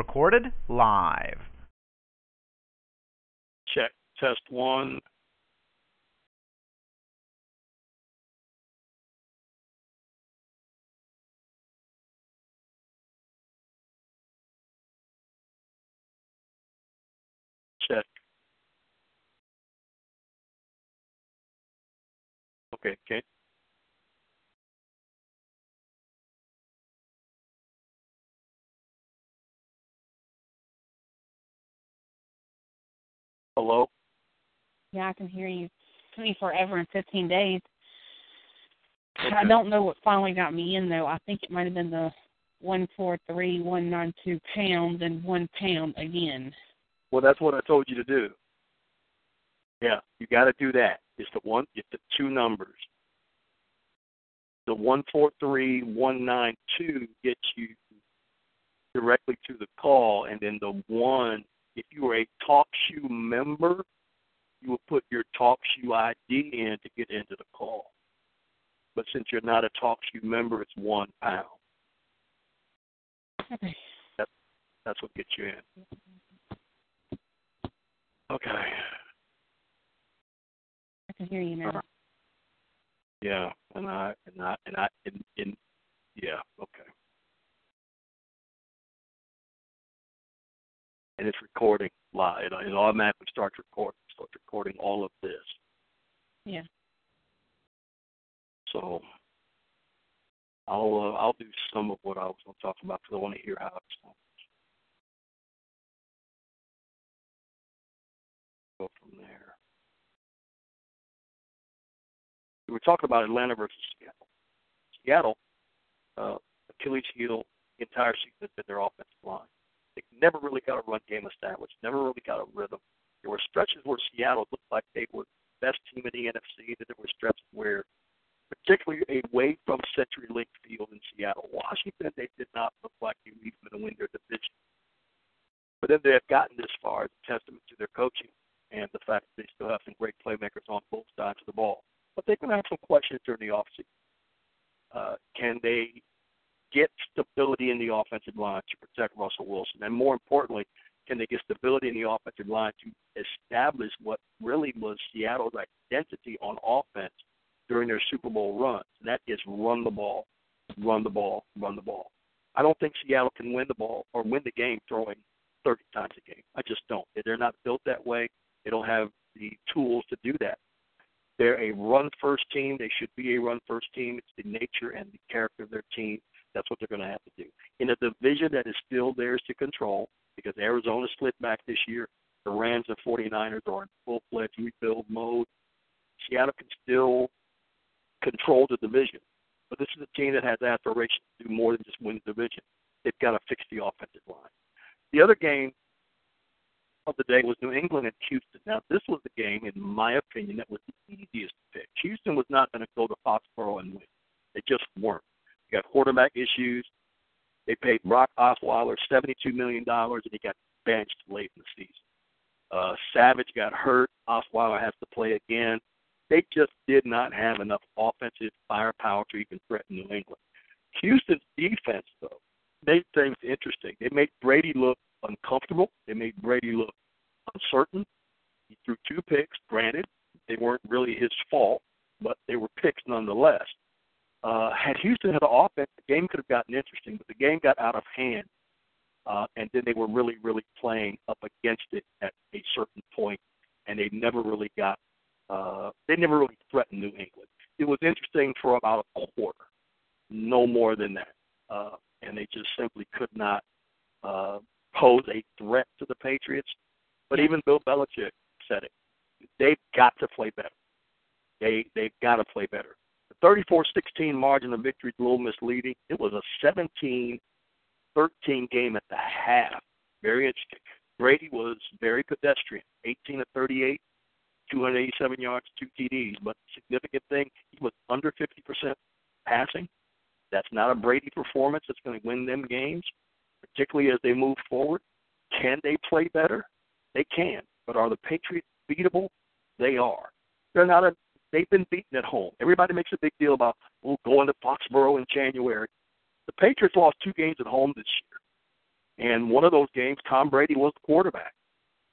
Recorded live. Check. Test one. Check. Okay, okay. Hello? Yeah, I can hear you. took me forever in 15 days. I don't know what finally got me in though. I think it might have been the one four three one nine two pounds and one pound again. Well, that's what I told you to do. Yeah, you got to do that. It's the one, it's the two numbers. The one four three one nine two gets you directly to the call, and then the one, if you are a TalkShoe member, you will put your TalkShoe ID in to get into the call. But since you're not a TalkShoe member, it's one pound. Okay. That's what gets you in. Okay. I can hear you now. Yeah, and I and I and I and, and yeah, okay. And it's recording live. It, it automatically starts recording. Starts recording all of this. Yeah. So I'll uh, I'll do some of what I was going to talk about because I want to hear how it sounds. Go from there. We were talking about Atlanta versus Seattle. Seattle, uh, Achilles heel the entire season their offensive line. They never really got a run game established, never really got a rhythm. There were stretches where Seattle looked like they were the best team in the NFC, and there were stretches where, particularly away from CenturyLink Field in Seattle, Washington, they did not look like they were even going to win their division. But then they have gotten this far, a testament to their coaching and the fact that they still have some great playmakers on both sides of the ball. But they're going to have some questions during the offseason. Uh, can they get stability in the offensive line to protect Russell Wilson? And more importantly, can they get stability in the offensive line to establish what really was Seattle's identity on offense during their Super Bowl runs? And that is run the ball, run the ball, run the ball. I don't think Seattle can win the ball or win the game throwing 30 times a game. I just don't. They're not built that way. They don't have the tools to do that. They're a run first team. They should be a run first team. It's the nature and the character of their team. That's what they're going to have to do. In a division that is still theirs to control, because Arizona slid back this year, the Rams and 49ers are in full fledged rebuild mode. Seattle can still control the division. But this is a team that has aspirations to do more than just win the division. They've got to fix the offensive line. The other game of the day was New England and Houston. Now, this was the game, in my opinion, that was the easiest to pick. Houston was not going to go to Foxborough and win. They just weren't. You got quarterback issues. They paid Brock Osweiler $72 million, and he got benched late in the season. Uh, Savage got hurt. Osweiler has to play again. They just did not have enough offensive firepower to even threaten New England. Houston's defense, though, made things interesting. They made Brady look uncomfortable. They made Brady look uncertain. He threw two picks. Granted, they weren't really his fault, but they were picks nonetheless. Uh, had Houston had an offense, the game could have gotten interesting, but the game got out of hand, uh, and then they were really, really playing up against it at a certain point, and they never really got, uh, they never really threatened New England. It was interesting for about a quarter, no more than that, uh, and they just simply could not uh, pose a threat to the Patriots. But even Bill Belichick said it. They've got to play better. They they've got to play better. The 34-16 margin of victory is a little misleading. It was a 17-13 game at the half. Very interesting. Brady was very pedestrian, 18 of 38, 287 yards, two TDs. But significant thing, he was under 50% passing. That's not a Brady performance that's going to win them games, particularly as they move forward. Can they play better? They can. But are the Patriots beatable? They are. They're not a. They've been beaten at home. Everybody makes a big deal about well, going to Foxborough in January. The Patriots lost two games at home this year, and one of those games, Tom Brady was the quarterback.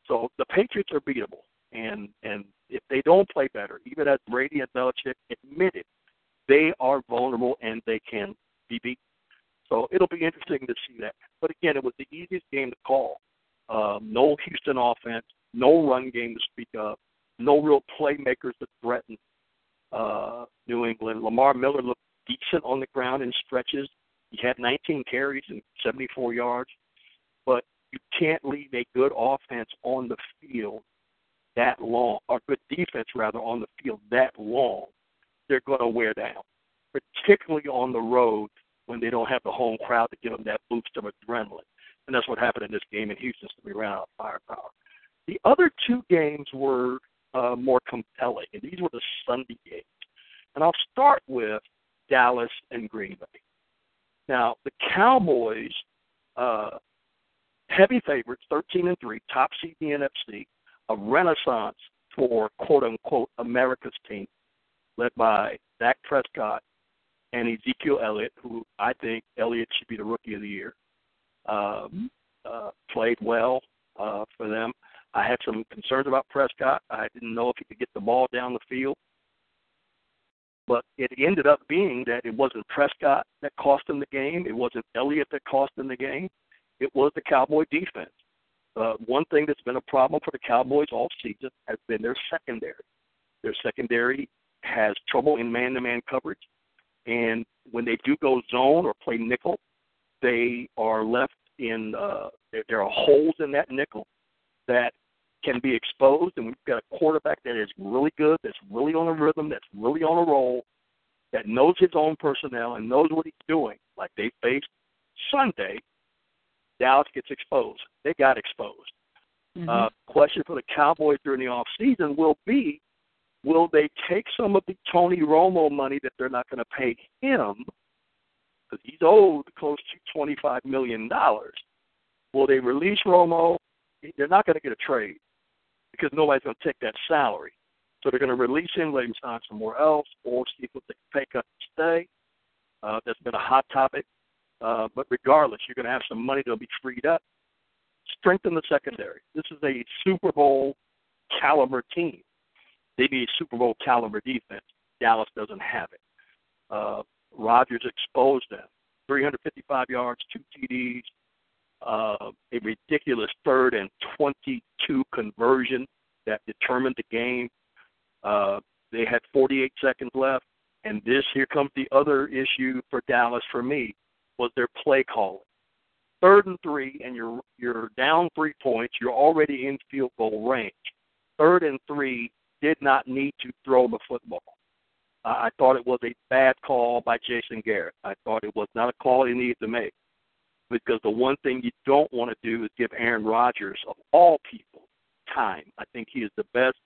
So the Patriots are beatable, and and if they don't play better, even as Brady and Belichick admitted, they are vulnerable and they can be beaten. So it'll be interesting to see that. But again, it was the easiest game to call. Um, no Houston offense, no run game to speak of, no real playmakers to threaten uh, New England. Lamar Miller looked decent on the ground in stretches. He had 19 carries and 74 yards, but you can't leave a good offense on the field that long, or good defense rather on the field that long. They're going to wear down, particularly on the road when they don't have the home crowd to give them that boost of adrenaline. And that's what happened in this game in Houston. So we ran out of firepower. The other two games were uh, more compelling, and these were the Sunday games. And I'll start with Dallas and Green Bay. Now, the Cowboys, uh, heavy favorites, 13 and 3, top seed in the NFC, a renaissance for quote unquote America's team, led by Dak Prescott and Ezekiel Elliott, who I think Elliott should be the rookie of the year. Um, uh, played well uh, for them. I had some concerns about Prescott. I didn't know if he could get the ball down the field. But it ended up being that it wasn't Prescott that cost him the game. It wasn't Elliott that cost him the game. It was the Cowboy defense. Uh, one thing that's been a problem for the Cowboys all season has been their secondary. Their secondary has trouble in man-to-man coverage, and when they do go zone or play nickel, they are left in. Uh, there, there are holes in that nickel that can be exposed, and we've got a quarterback that is really good, that's really on a rhythm, that's really on a roll, that knows his own personnel and knows what he's doing. Like they faced Sunday, Dallas gets exposed. They got exposed. Mm-hmm. Uh, question for the Cowboys during the off season will be: Will they take some of the Tony Romo money that they're not going to pay him because he's owed close to twenty-five million dollars? Will they release Romo? They're not going to get a trade because nobody's going to take that salary. So they're going to release him, let him sign somewhere else, or see if they can pay cut to stay. Uh, that's been a hot topic. Uh, but regardless, you're going to have some money that'll be freed up. Strengthen the secondary. This is a Super Bowl caliber team. They need a Super Bowl caliber defense. Dallas doesn't have it. Uh, Rodgers exposed them. 355 yards, two TDs, uh, a ridiculous third and 22 conversion that determined the game. Uh, they had 48 seconds left, and this here comes the other issue for Dallas for me was their play calling. Third and three, and you're you're down three points. You're already in field goal range. Third and three did not need to throw the football. I thought it was a bad call by Jason Garrett. I thought it was not a call he needed to make because the one thing you don't want to do is give Aaron Rodgers, of all people, time. I think he is the best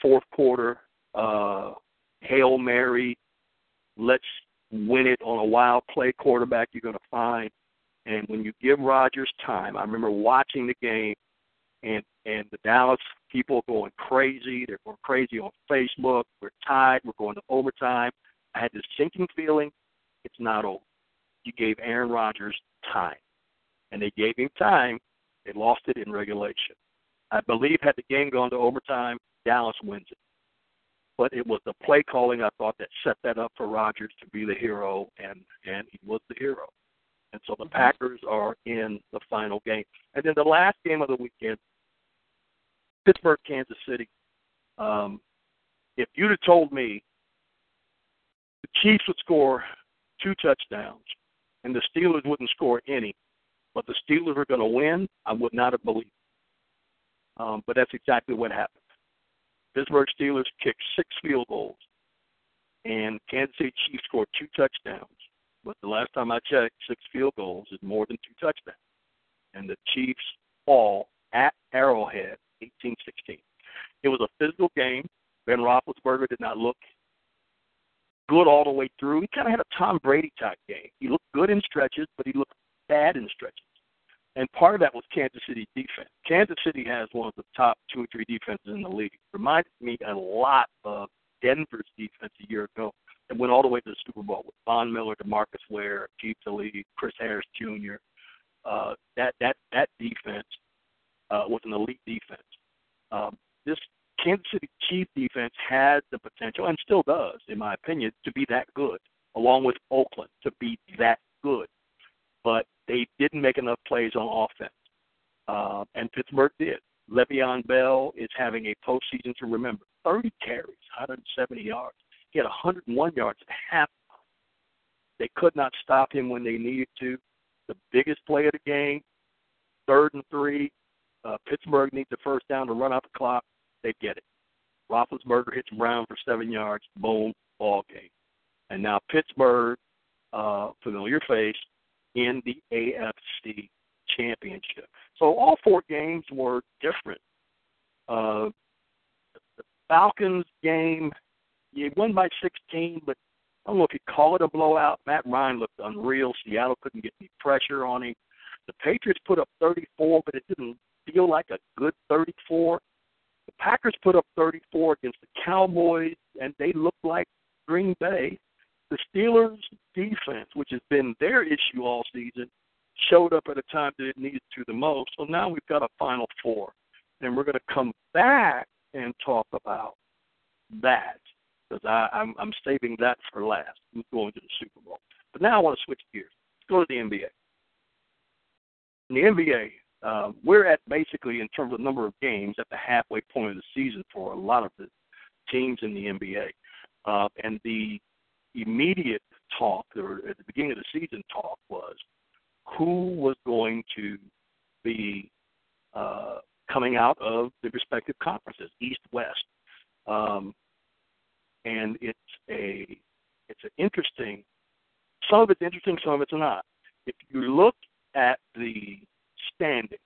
fourth quarter uh, hail mary. Let's win it on a wild play quarterback you're going to find. And when you give Rodgers time, I remember watching the game, and and the Dallas people going crazy. They're going crazy on Facebook. We're tied. We're going to overtime. I had this sinking feeling. It's not over. You gave Aaron Rodgers time, and they gave him time. They lost it in regulation. I believe had the game gone to overtime, Dallas wins it but it was the play calling I thought that set that up for Rodgers to be the hero, and and he was the hero. And so the mm-hmm. Packers are in the final game. And then the last game of the weekend, Pittsburgh, Kansas City. Um, if you'd have told me the Chiefs would score two touchdowns and the Steelers wouldn't score any, but the Steelers were going to win, I would not have believed. Um, but that's exactly what happened. Pittsburgh Steelers kicked six field goals, and Kansas City Chiefs scored two touchdowns. But the last time I checked, six field goals is more than two touchdowns. And the Chiefs fall at Arrowhead, 18-16. It was a physical game. Ben Roethlisberger did not look good all the way through. He kind of had a Tom Brady type game. He looked good in stretches, but he looked bad in stretches. And part of that was Kansas City's defense. Kansas City has one of the top two or three defenses in the league. Reminded me a lot of Denver's defense a year ago that went all the way to the Super Bowl with Von Miller, DeMarcus Ware, Keith Lee, Chris Harris Jr. Uh, that that that defense uh, was an elite defense. Um, this Kansas City Chiefs defense had the potential, and still does, in my opinion, to be that good, along with Oakland to be that good. But they didn't make enough plays on offense, uh, and Pittsburgh did. Le'Veon Bell is having a postseason to remember. 30 carries, 170 yards. He had 101 yards at half. They could not stop him when they needed to. The biggest play of the game, third and three. Uh, Pittsburgh needs the first down to run out the clock. They get it. Roethlisberger hits Brown for seven yards. Boom, ball game. And now Pittsburgh, uh, familiar face, in the AFC Championship. So all four games were different. Uh, the Falcons game, you won by 16, but I don't know if you call it a blowout. Matt Ryan looked unreal. Seattle couldn't get any pressure on him. The Patriots put up 34, but it didn't feel like a good 34. The Packers put up 34 against the Cowboys, and they looked like Green Bay. The Steelers' defense, which has been their issue all season, showed up at a time that it needed to the most. So now we've got a Final Four, and we're going to come back and talk about that because I'm, I'm saving that for last. I'm going to the Super Bowl. But now I want to switch gears. Let's go to the NBA. In the NBA, uh, we're at basically, in terms of number of games, at the halfway point of the season for a lot of the teams in the NBA. Uh, and the immediate talk, or at the beginning of the season talk, was who was going to be uh, coming out of the respective conferences, East West. Um, and it's a it's an interesting. Some of it's interesting, some of it's not. If you look at the standings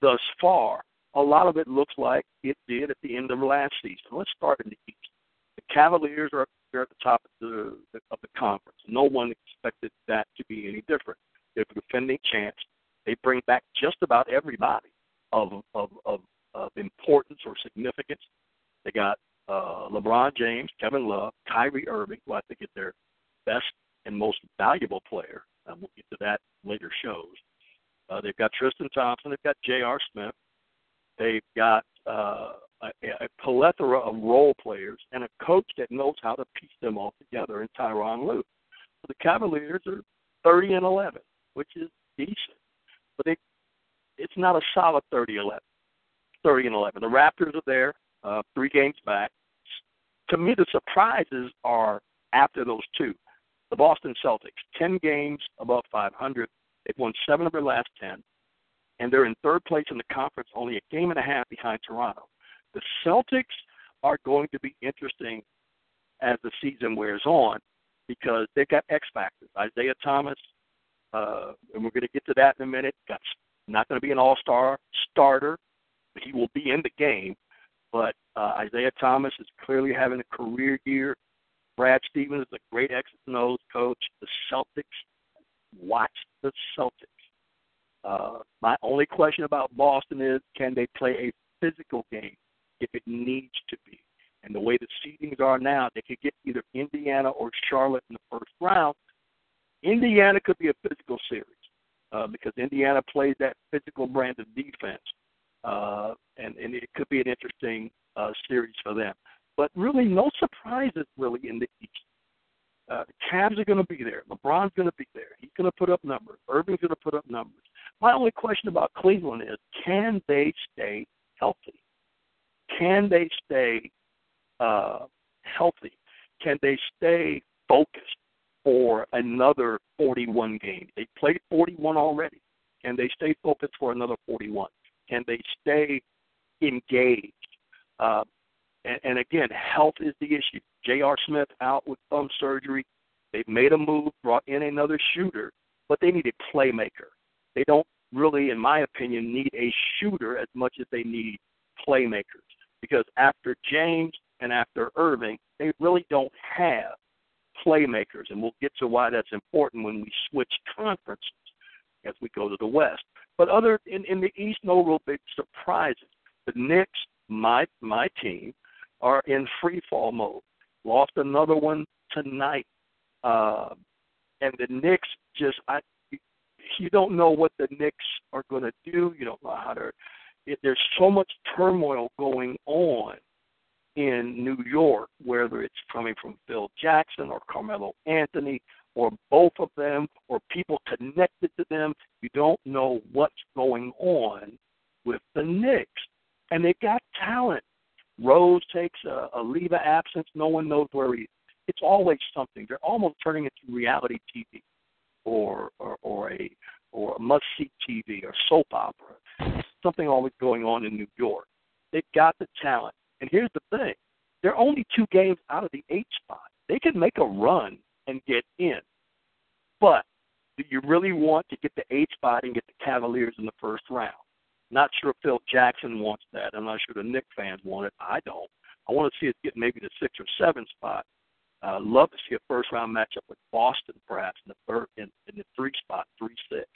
thus far, a lot of it looks like it did at the end of last season. Let's start in the East. The Cavaliers are up there at the top of the of the conference. No one expected that to be any different. They're the defending champs. They bring back just about everybody of of of, of importance or significance. They got uh, LeBron James, Kevin Love, Kyrie Irving, who I think is their best and most valuable player. And we'll get to that later shows. Uh, they've got Tristan Thompson. They've got J.R. Smith. They've got uh, a, a plethora of role players and a coach that knows how to piece them all together in Tyronn Lue. So the Cavaliers are 30 and 11, which is decent, but they, it's not a solid 30 11. 30 and 11. The Raptors are there, uh, three games back to me, the surprises are after those two. The Boston Celtics, 10 games above 500. They've won seven of their last 10, and they're in third place in the conference, only a game and a half behind Toronto. The Celtics are going to be interesting as the season wears on because they've got X factors. Isaiah Thomas, uh, and we're going to get to that in a minute. Got not going to be an All Star starter, but he will be in the game. But uh, Isaiah Thomas is clearly having a career year. Brad Stevens is a great X and O's coach. The Celtics, watch the Celtics. Uh, my only question about Boston is can they play a physical game if it needs to be? And the way the seedings are now, they could get either Indiana or Charlotte in the first round. Indiana could be a physical series uh, because Indiana plays that physical brand of defense uh, and, and it could be an interesting uh, series for them. But really, no surprises really in the East. Uh, the Cavs are going to be there. LeBron's going to be there. He's going to put up numbers. Irving's going to put up numbers. My only question about Cleveland is, can they stay healthy? Can they stay uh, healthy? Can they stay focused for another 41 games? They played 41 already. Can they stay focused for another 41? Can they stay engaged? Uh, and, and again, health is the issue. J.R. Smith out with thumb surgery. They've made a move, brought in another shooter, but they need a playmaker. They don't really, in my opinion, need a shooter as much as they need playmakers. Because after James and after Irving, they really don't have playmakers. And we'll get to why that's important when we switch conferences as we go to the West. But other in, in the East, no real big surprises. The Knicks, my my team, are in free fall mode. Lost another one tonight. Uh, and the Knicks just I you don't know what the Knicks are going to do. You don't know how to. It, there's so much turmoil going on in New York, whether it's coming from Phil Jackson or Carmelo Anthony or both of them or people connected to them. You don't know what's going on with the Knicks. And they got talent. Rose takes a, a leave of absence. No one knows where he is. It's always something. They're almost turning into reality TV or or, or a or a must see TV or soap opera. Something always going on in New York. They've got the talent. And here's the thing. They're only two games out of the eight spot. They could make a run and get in. But do you really want to get the eight spot and get the Cavaliers in the first round? Not sure Phil Jackson wants that. I'm not sure the Knicks fans want it. I don't. I want to see us get maybe the six or seven spot. Uh, love to see a first round matchup with Boston, perhaps in the third in, in the three spot, three six.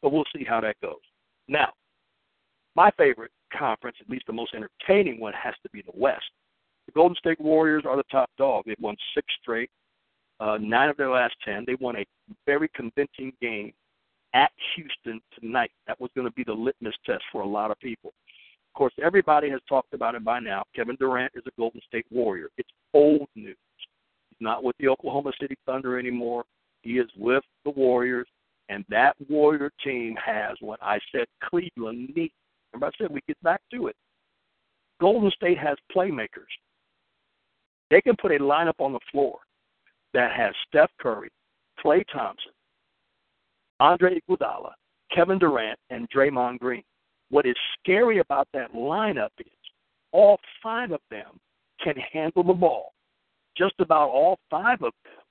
But we'll see how that goes. Now, my favorite conference, at least the most entertaining one, has to be the West. The Golden State Warriors are the top dog. They've won six straight, uh, nine of their last ten. They won a very convincing game at Houston tonight. That was going to be the litmus test for a lot of people. Of course, everybody has talked about it by now. Kevin Durant is a Golden State Warrior. It's old news. He's not with the Oklahoma City Thunder anymore. He is with the Warriors, and that Warrior team has what I said Cleveland needs. Remember, I said we get back to it. Golden State has playmakers. They can put a lineup on the floor that has Steph Curry, Klay Thompson, Andre Iguodala, Kevin Durant, and Draymond Green. What is scary about that lineup is all five of them can handle the ball. Just about all five of them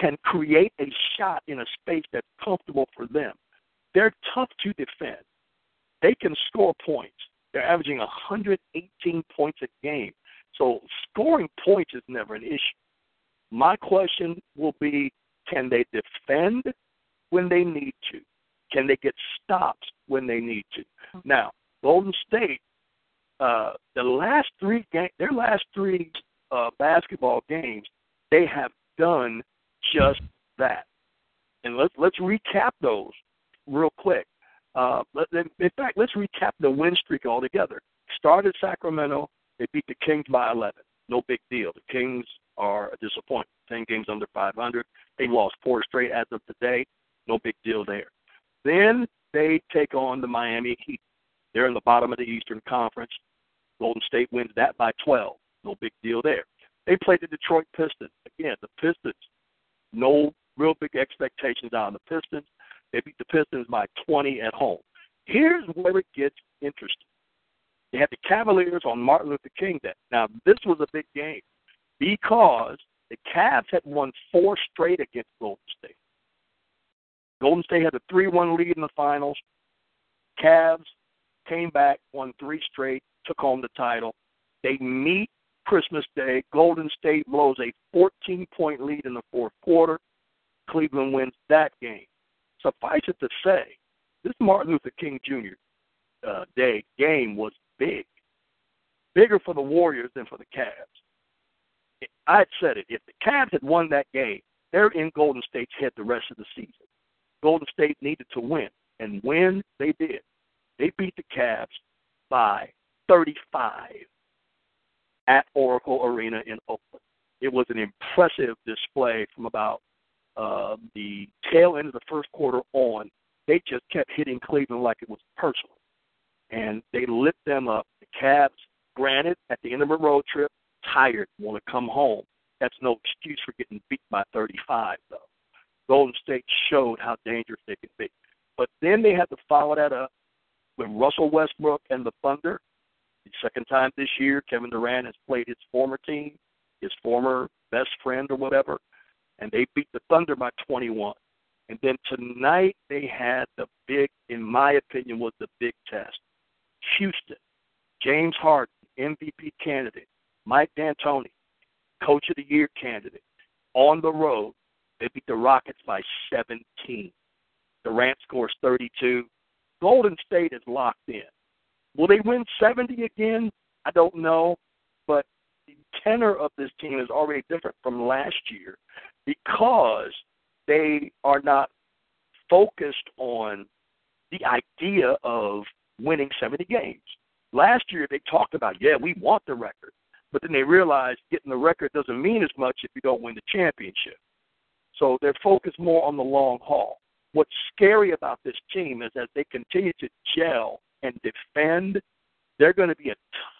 can create a shot in a space that's comfortable for them. They're tough to defend. They can score points. They're averaging 118 points a game. So scoring points is never an issue. My question will be can they defend when they need to? Can they get stops when they need to? Now, Golden State, uh, the last three game, their last three uh, basketball games, they have done just that. And let's let's recap those real quick. Uh, in fact, let's recap the win streak altogether. Started Sacramento, they beat the Kings by 11. No big deal. The Kings are a disappointment. 10 games under 500. They lost four straight as of today. No big deal there. Then they take on the Miami Heat. They're in the bottom of the Eastern Conference. Golden State wins that by 12. No big deal there. They played the Detroit Pistons. Again, the Pistons, no real big expectations of the Pistons. They beat the Pistons by 20 at home. Here's where it gets interesting. They had the Cavaliers on Martin Luther King Day. Now, this was a big game because the Cavs had won four straight against Golden State. Golden State had a 3 1 lead in the finals. Cavs came back, won three straight, took home the title. They meet Christmas Day. Golden State blows a 14 point lead in the fourth quarter. Cleveland wins that game. Suffice it to say, this Martin Luther King Jr. Uh, Day game was big, bigger for the Warriors than for the Cavs. I had said it. If the Cavs had won that game, they're in Golden State's head the rest of the season. Golden State needed to win, and when they did, they beat the Cavs by 35 at Oracle Arena in Oakland. It was an impressive display from about uh, the tail end of the first quarter on, they just kept hitting Cleveland like it was personal. And they lit them up. The Cavs, granted, at the end of a road trip, tired, want to come home. That's no excuse for getting beat by 35, though. Golden State showed how dangerous they can be. But then they had to follow that up with Russell Westbrook and the Thunder. The second time this year, Kevin Durant has played his former team. his former best friend or whatever, and they beat the Thunder by 21. And then tonight they had the big, in my opinion, was the big test. Houston, James Harden, MVP candidate, Mike D'Antoni, Coach of the Year candidate, on the road. They beat the Rockets by 17. Durant scores 32. Golden State is locked in. Will they win 70 again? I don't know, but the tenor of this team is already different from last year because they are not focused on the idea of winning 70 games. Last year they talked about, yeah, we want the record, but then they realized getting the record doesn't mean as much if you don't win the championship. So they're focused more on the long haul. What's scary about this team is as they continue to gel and defend, they're going to be a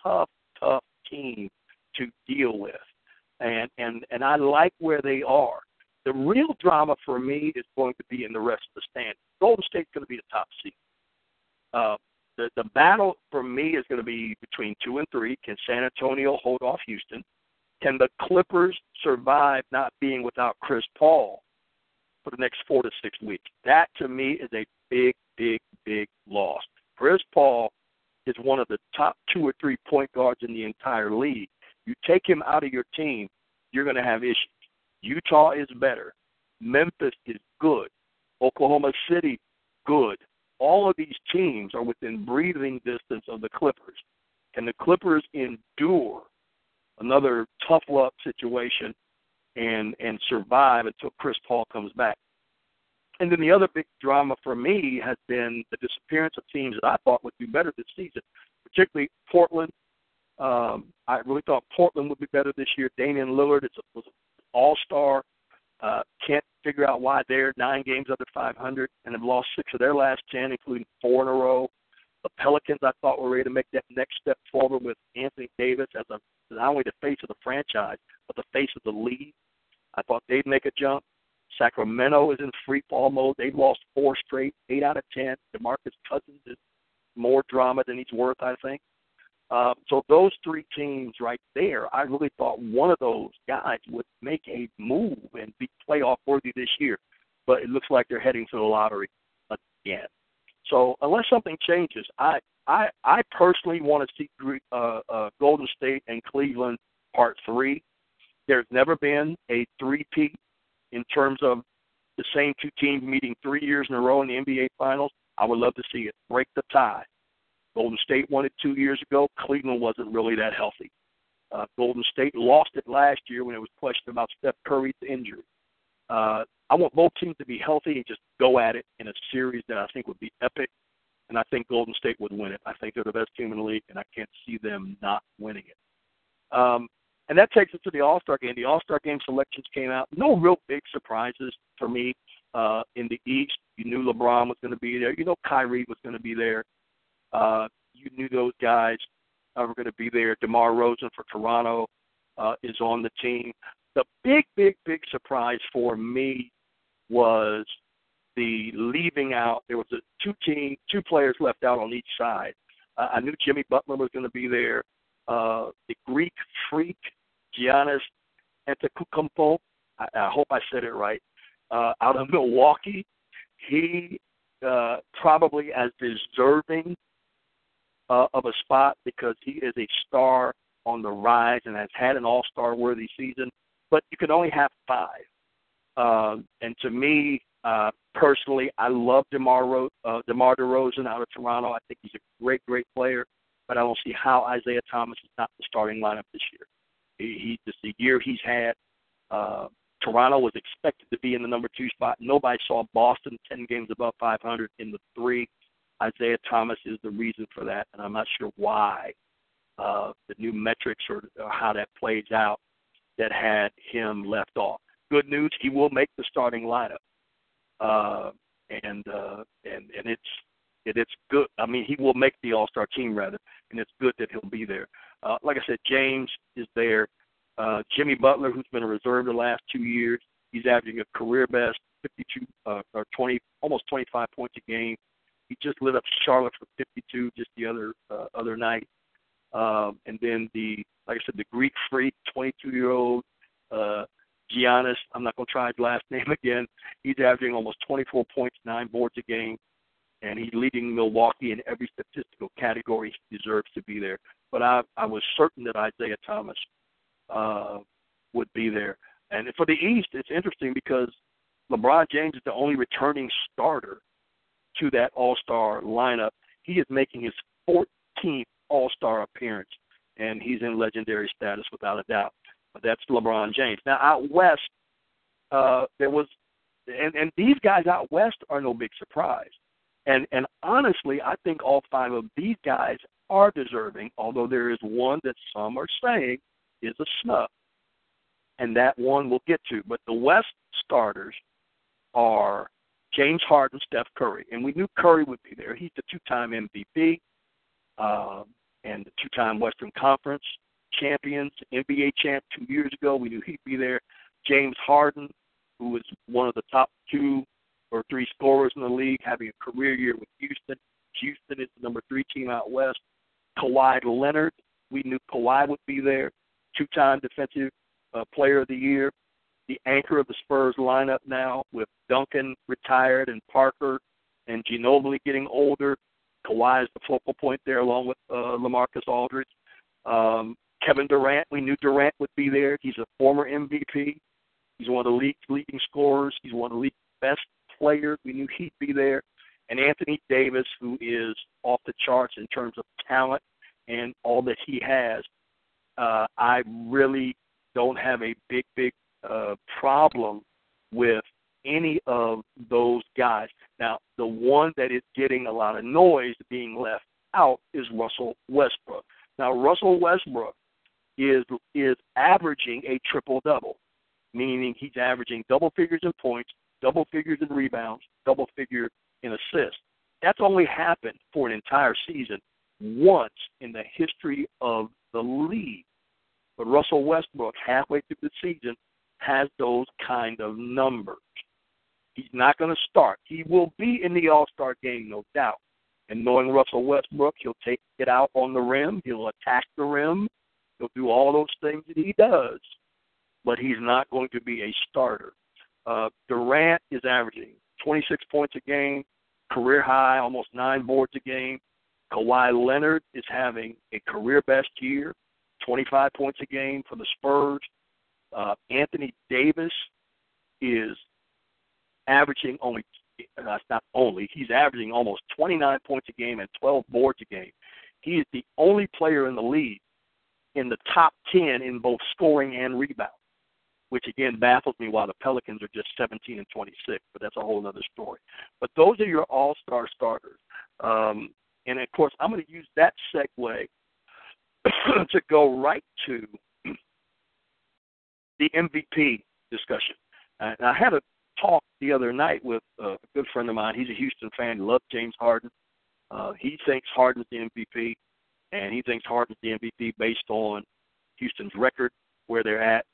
tough, tough team to deal with. And and and I like where they are. The real drama for me is going to be in the rest of the stand. Golden State's going to be the top seed. Uh, the the battle for me is going to be between two and three. Can San Antonio hold off Houston? Can the Clippers survive not being without Chris Paul for the next four to six weeks? That to me is a big, big, big loss. Chris Paul is one of the top two or three point guards in the entire league. You take him out of your team, you're going to have issues. Utah is better. Memphis is good. Oklahoma City, good. All of these teams are within breathing distance of the Clippers. Can the Clippers endure another tough luck situation and and survive until Chris Paul comes back? And then the other big drama for me has been the disappearance of teams that I thought would do better this season, particularly Portland. Um, I really thought Portland would be better this year. Damian Lillard is was an all-star. Uh, can't figure out why they're nine games under 500 and have lost six of their last ten, including four in a row. The Pelicans, I thought, were ready to make that next step forward with Anthony Davis as a not only the face of the franchise but the face of the league. I thought they'd make a jump. Sacramento is in free fall mode. They've lost four straight, eight out of ten. DeMarcus Cousins is more drama than he's worth, I think. Uh, so those three teams right there, I really thought one of those guys would make a move and be playoff worthy this year, but it looks like they're heading to the lottery again. So unless something changes, I I I personally want to see uh, uh, Golden State and Cleveland part three. There's never been a three-peat in terms of the same two teams meeting three years in a row in the NBA Finals. I would love to see it break the tie. Golden State won it two years ago. Cleveland wasn't really that healthy. Uh, Golden State lost it last year when it was questioned about Steph Curry's injury. Uh, I want both teams to be healthy and just go at it in a series that I think would be epic. And I think Golden State would win it. I think they're the best team in the league, and I can't see them not winning it. Um, and that takes us to the All Star game. The All Star game selections came out. No real big surprises for me. Uh, in the East, you knew LeBron was going to be there. You know Kyrie was going to be there. Uh, you knew those guys were going to be there. DeMar DeRozan for Toronto uh, is on the team. The big, big, big surprise for me was the leaving out. There was a two team, two players left out on each side. Uh, I knew Jimmy Butler was going to be there. Uh, the Greek freak Giannis Antetokounmpo. I, I hope I said it right. Uh, out of Milwaukee, he uh, probably as deserving uh, of a spot because he is a star on the rise and has had an All Star worthy season. But you can only have five. Um, and to me, uh, personally, I love DeMar, Ro- uh, DeMar DeRozan out of Toronto. I think he's a great, great player. But I don't see how Isaiah Thomas is not the starting lineup this year. He, he just the year he's had. Uh, Toronto was expected to be in the number two spot. Nobody saw Boston ten games above 500 in the three. Isaiah Thomas is the reason for that, and I'm not sure why. Uh, the new metrics or, or how that plays out that had him left off. Good news, he will make the starting lineup, uh, and uh, and and it's it, it's good. I mean, he will make the All Star team rather, and it's good that he'll be there. Uh, like I said, James is there. Uh, Jimmy Butler, who's been a reserve the last two years, he's averaging a career best 52 uh, or 20, almost 25 points a game. He just lit up Charlotte for 52 just the other uh, other night. Um, and then the, like I said, the Greek freak, 22 year old uh, Giannis. I'm not going to try his last name again. He's averaging almost 24 points, nine boards a game, and he's leading Milwaukee in every statistical category he deserves to be there. But I, I was certain that Isaiah Thomas uh, would be there. And for the East, it's interesting because LeBron James is the only returning starter to that All Star lineup. He is making his 14th All Star appearance, and he's in legendary status without a doubt. But that's LeBron James. Now out west, uh, there was, and and these guys out west are no big surprise. And and honestly, I think all five of these guys are deserving. Although there is one that some are saying is a snub, and that one we'll get to. But the West starters are James Harden, Steph Curry, and we knew Curry would be there. He's the two-time MVP uh, and the two-time Western Conference champions, NBA champ two years ago. We knew he'd be there. James Harden, who was one of the top two or three scorers in the league, having a career year with Houston. Houston is the number three team out west. Kawhi Leonard, we knew Kawhi would be there. Two-time defensive uh, player of the year the anchor of the Spurs lineup now with Duncan retired and Parker and Ginobili getting older. Kawhi is the focal point there along with uh, LaMarcus Aldridge. Um, Kevin Durant, we knew Durant would be there. He's a former MVP. He's one of the league's leading scorers. He's one of the league's best players. We knew he'd be there. And Anthony Davis, who is off the charts in terms of talent and all that he has. Uh, I really don't have a big, big uh, problem with any of those guys. Now, the one that is getting a lot of noise being left out is Russell Westbrook. Now, Russell Westbrook is is averaging a triple double, meaning he's averaging double figures in points, double figures in rebounds, double figure in assists. That's only happened for an entire season once in the history of the league. But Russell Westbrook, halfway through the season, has those kind of numbers. He's not going to start. He will be in the All Star game, no doubt. And knowing Russell Westbrook, he'll take it out on the rim. He'll attack the rim. He'll do all those things that he does. But he's not going to be a starter. Uh, Durant is averaging 26 points a game, career high, almost nine boards a game. Kawhi Leonard is having a career best year, 25 points a game for the Spurs. Uh, Anthony Davis is averaging only, uh, not only, he's averaging almost 29 points a game and 12 boards a game. He is the only player in the league in the top 10 in both scoring and rebound, which again baffles me why the Pelicans are just 17 and 26, but that's a whole other story. But those are your all star starters. Um, and of course, I'm going to use that segue to go right to the MVP discussion. And I had a talk the other night with a good friend of mine. He's a Houston fan. He loves James Harden. Uh, he thinks Harden's the MVP, and he thinks Harden's the MVP based on Houston's record, where they're at,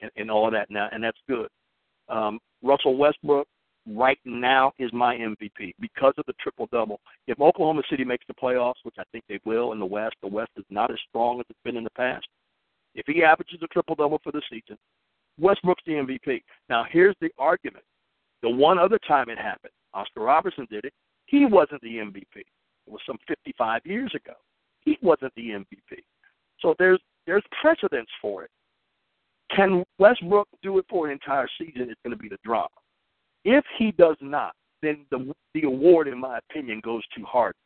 and, and all that. Now, and that's good. Um, Russell Westbrook right now is my MVP because of the triple double. If Oklahoma City makes the playoffs, which I think they will in the West, the West is not as strong as it's been in the past. If he averages a triple double for the season, Westbrook's the MVP. Now, here's the argument. The one other time it happened, Oscar Robertson did it. He wasn't the MVP. It was some 55 years ago. He wasn't the MVP. So there's there's precedence for it. Can Westbrook do it for an entire season? It's going to be the drama. If he does not, then the the award, in my opinion, goes to Harden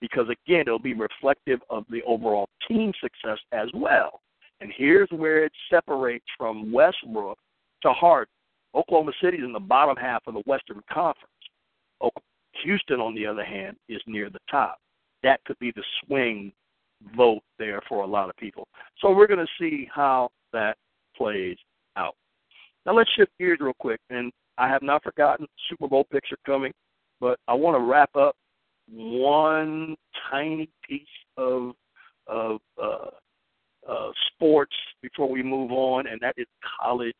because again, it'll be reflective of the overall team success as well. And here's where it separates from Westbrook to Harden. Oklahoma City is in the bottom half of the Western Conference. Houston, on the other hand, is near the top. That could be the swing vote there for a lot of people. So we're going to see how that plays out. Now let's shift gears real quick. And I have not forgotten Super Bowl picture coming, but I want to wrap up one tiny piece of of uh, uh, sports before we move on, and that is college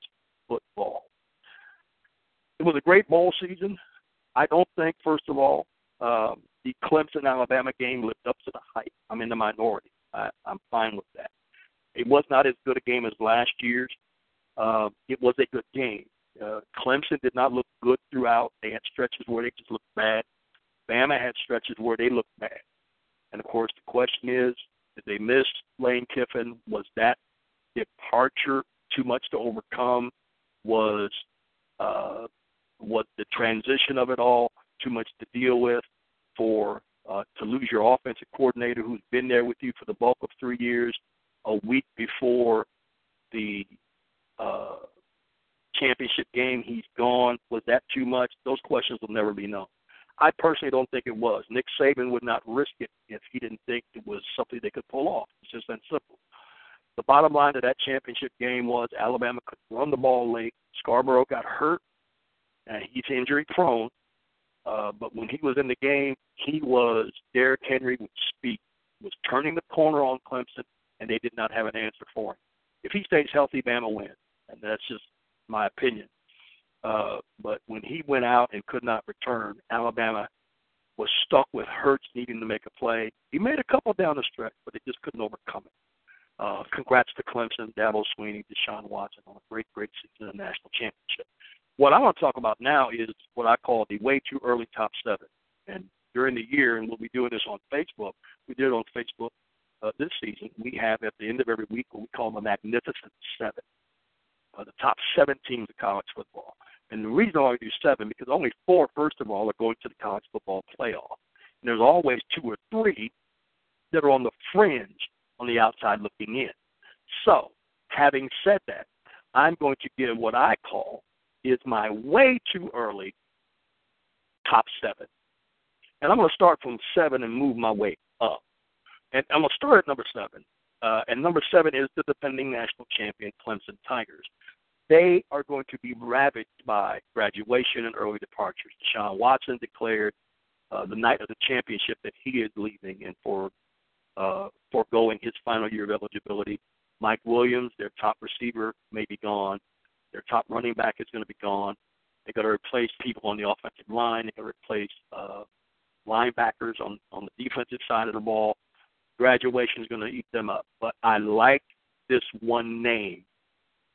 football. It was a great bowl season. I don't think, first of all, um, the Clemson Alabama game lived up to the hype. I'm in the minority. I, I'm fine with that. It was not as good a game as last year's. Uh, it was a good game. Uh, Clemson did not look good throughout. They had stretches where they just looked bad. Bama had stretches where they looked bad. And of course, the question is, they miss Lane Kiffin? Was that departure too much to overcome? Was uh, was the transition of it all too much to deal with for uh, to lose your offensive coordinator who's been there with you for the bulk of three years a week before the uh, championship game he's gone was that too much those questions will never be known i personally don't think it was. Nick saban would not risk it if he didn't think it was something they could pull off. It's just that simple. The bottom line of that championship game was alabama could run the ball late. Scarborough got hurt and he's injury prone uh, but when he was in the game, he was Derrick Henry would speak, was turning the corner on Clemson, and they did not have an answer for him. If he stays healthy, Bama wins, and that's just my opinion. Uh, but when he went out and could not return, Alabama was stuck with Hurts needing to make a play. He made a couple down the stretch, but they just couldn't overcome it. Uh, congrats to Clemson, Dabo Swinney, Deshaun Watson on a great, great season the national championship. What I want to talk about now is what I call the way too early top seven. And during the year, and we'll be doing this on Facebook, we did it on Facebook uh, this season. We have at the end of every week what we call the Magnificent Seven, uh, the top seven teams of college football. And the reason I want to do seven because only four, first of all, are going to the college football playoff. And there's always two or three that are on the fringe on the outside looking in. So, having said that, I'm going to give what I call is my way too early top seven. And I'm going to start from seven and move my way up. And I'm going to start at number seven. Uh, and number seven is the defending national champion Clemson Tigers. They are going to be ravaged by graduation and early departures. Deshaun Watson declared uh, the night of the championship that he is leaving and for uh, foregoing his final year of eligibility. Mike Williams, their top receiver, may be gone. Their top running back is going to be gone. They got to replace people on the offensive line. They got to replace uh, linebackers on on the defensive side of the ball. Graduation is going to eat them up. But I like this one name,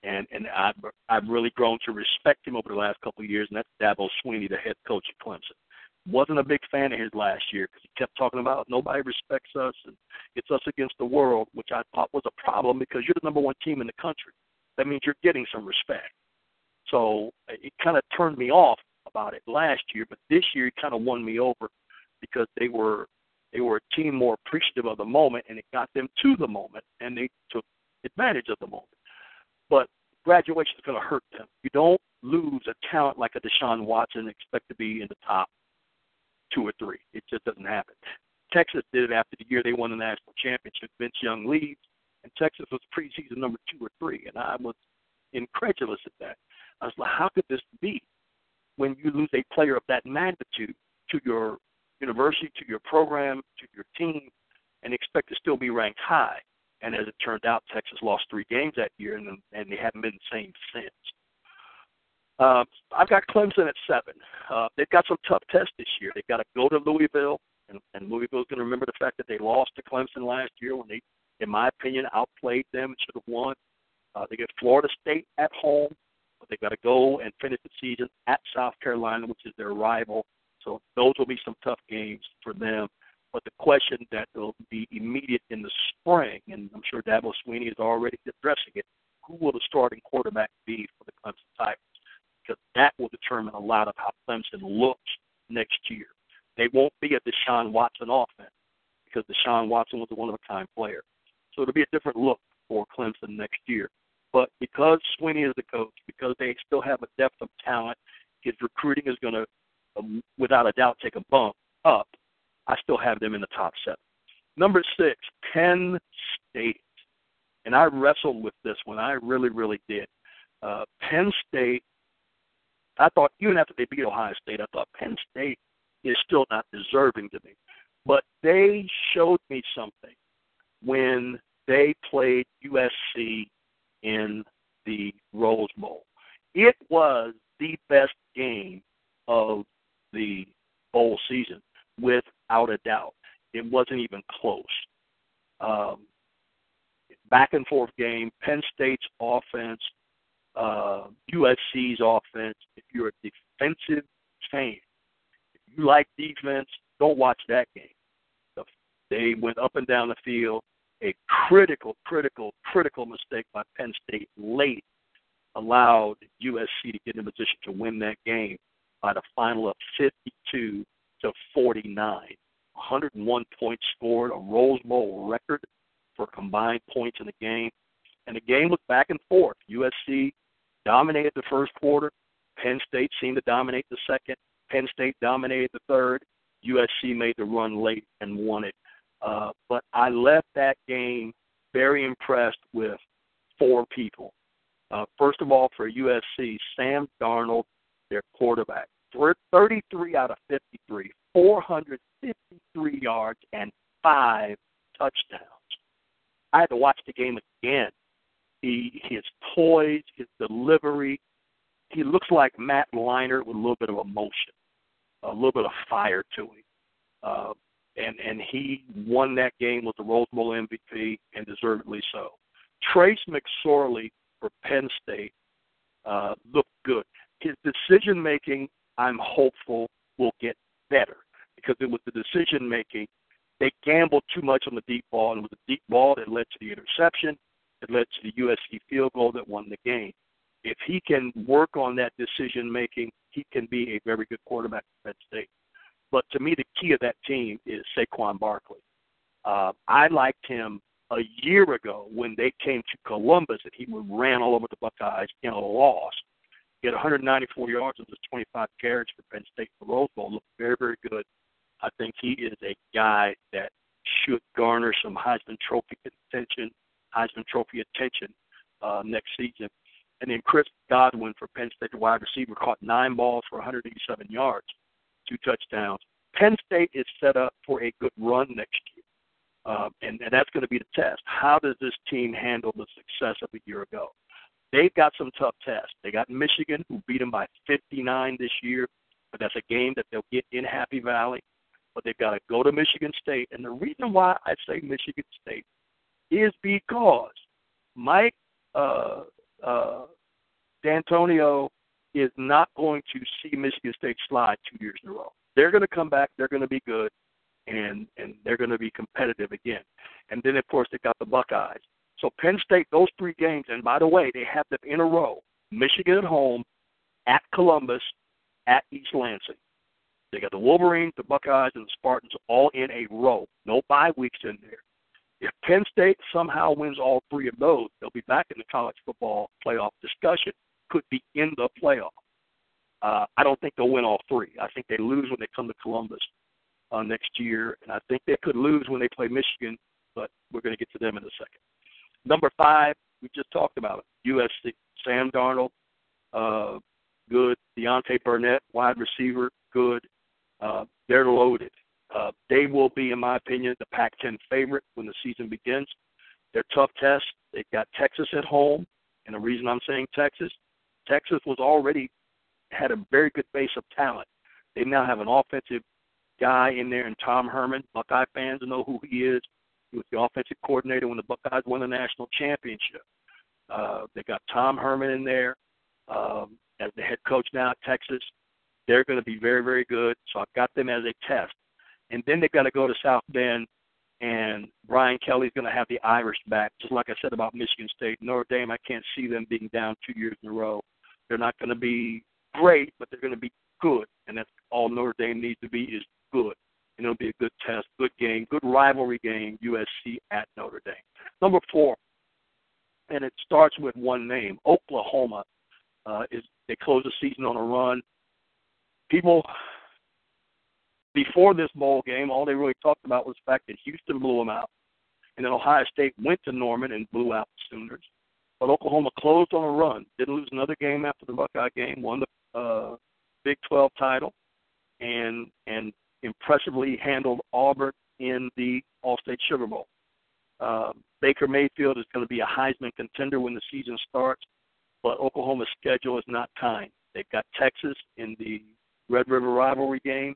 and and I've I've really grown to respect him over the last couple of years, and that's Dabo Swinney, the head coach at Clemson. Wasn't a big fan of his last year because he kept talking about nobody respects us and it's us against the world, which I thought was a problem because you're the number one team in the country that means you're getting some respect. So it kind of turned me off about it last year, but this year it kind of won me over because they were they were a team more appreciative of the moment, and it got them to the moment, and they took advantage of the moment. But graduation is going to hurt them. You don't lose a talent like a Deshaun Watson expect to be in the top two or three. It just doesn't happen. Texas did it after the year they won the national championship. Vince Young leaves and Texas was preseason number two or three, and I was incredulous at that. I was like, how could this be when you lose a player of that magnitude to your university, to your program, to your team, and expect to still be ranked high? And as it turned out, Texas lost three games that year, and, and they haven't been the same since. Uh, I've got Clemson at seven. Uh, they've got some tough tests this year. They've got to go to Louisville, and, and Louisville's going to remember the fact that they lost to Clemson last year when they in my opinion, outplayed them and should have won. Uh, they get Florida State at home, but they've got to go and finish the season at South Carolina, which is their rival. So those will be some tough games for them. But the question that will be immediate in the spring, and I'm sure Dabo Swinney is already addressing it, who will the starting quarterback be for the Clemson Tigers? Because that will determine a lot of how Clemson looks next year. They won't be a Deshaun Watson offense because Deshaun Watson was a one-of-a-kind player. So it'll be a different look for Clemson next year. But because Swinney is the coach, because they still have a depth of talent, his recruiting is going to, um, without a doubt, take a bump up. I still have them in the top seven. Number six, Penn State. And I wrestled with this one. I really, really did. Uh, Penn State, I thought, even after they beat Ohio State, I thought Penn State is still not deserving to me. But they showed me something when they played USC in the Rose Bowl. It was the best game of the bowl season, without a doubt. It wasn't even close. Um, back and forth game. Penn State's offense, uh, USC's offense. If you're a defensive fan, if you like defense, don't watch that game. They went up and down the field. A critical, critical, critical mistake by Penn State late allowed USC to get in a position to win that game by the final of 52 to 49. 101 points scored, a Rose Bowl record for combined points in the game. And the game was back and forth. USC dominated the first quarter. Penn State seemed to dominate the second. Penn State dominated the third. USC made the run late and won it. Uh, but I left that game very impressed with four people. Uh, first of all, for USC, Sam Darnold, their quarterback, 33 out of 53, 453 yards and five touchdowns. I had to watch the game again. He his poise, his delivery, he looks like Matt Leinart with a little bit of emotion, a little bit of fire to him. Uh, and and he won that game with the Rose Bowl MVP and deservedly so. Trace McSorley for Penn State uh, looked good. His decision making, I'm hopeful, will get better because it was the decision making. They gambled too much on the deep ball, and with the deep ball that led to the interception, it led to the USC field goal that won the game. If he can work on that decision making, he can be a very good quarterback for Penn State. But to me, the key of that team is Saquon Barkley. Uh, I liked him a year ago when they came to Columbus and he ran all over the Buckeyes in a loss. He had 194 yards of his 25 carries for Penn State for Rose Bowl. Looked very, very good. I think he is a guy that should garner some Heisman Trophy attention, Heisman Trophy attention uh, next season. And then Chris Godwin for Penn State, the wide receiver, caught nine balls for 187 yards two touchdowns. Penn State is set up for a good run next year, uh, and, and that's going to be the test. How does this team handle the success of a year ago? They've got some tough tests. They got Michigan, who beat them by 59 this year, but that's a game that they'll get in Happy Valley. But they've got to go to Michigan State, and the reason why I say Michigan State is because Mike uh, uh, Dantonio is not going to see Michigan State slide two years in a row. They're going to come back. They're going to be good, and and they're going to be competitive again. And then of course they got the Buckeyes. So Penn State, those three games, and by the way, they have them in a row: Michigan at home, at Columbus, at East Lansing. They got the Wolverines, the Buckeyes, and the Spartans all in a row. No bye weeks in there. If Penn State somehow wins all three of those, they'll be back in the college football playoff discussion could be in the playoff. Uh, I don't think they'll win all three. I think they lose when they come to Columbus uh, next year, and I think they could lose when they play Michigan, but we're going to get to them in a second. Number five, we just talked about it. USC, Sam Darnold, uh, good. Deontay Burnett, wide receiver, good. Uh, they're loaded. Uh, they will be, in my opinion, the Pac-10 favorite when the season begins. They're tough tests. They've got Texas at home, and the reason I'm saying Texas Texas was already had a very good base of talent. They now have an offensive guy in there, and Tom Herman. Buckeye fans know who he is. He was the offensive coordinator when the Buckeyes won the national championship. Uh, they got Tom Herman in there um, as the head coach now at Texas. They're going to be very, very good. So I've got them as a test. And then they've got to go to South Bend, and Brian Kelly's going to have the Irish back. Just like I said about Michigan State, Notre Dame, I can't see them being down two years in a row. They're not going to be great, but they're going to be good, and that's all Notre Dame needs to be is good. And it'll be a good test, good game, good rivalry game. USC at Notre Dame. Number four, and it starts with one name. Oklahoma uh, is they close the season on a run. People before this bowl game, all they really talked about was the fact that Houston blew them out, and then Ohio State went to Norman and blew out the Sooners. But Oklahoma closed on a run. Didn't lose another game after the Buckeye game. Won the uh, Big 12 title, and and impressively handled Auburn in the All-State Sugar Bowl. Uh, Baker Mayfield is going to be a Heisman contender when the season starts, but Oklahoma's schedule is not kind. They've got Texas in the Red River rivalry game,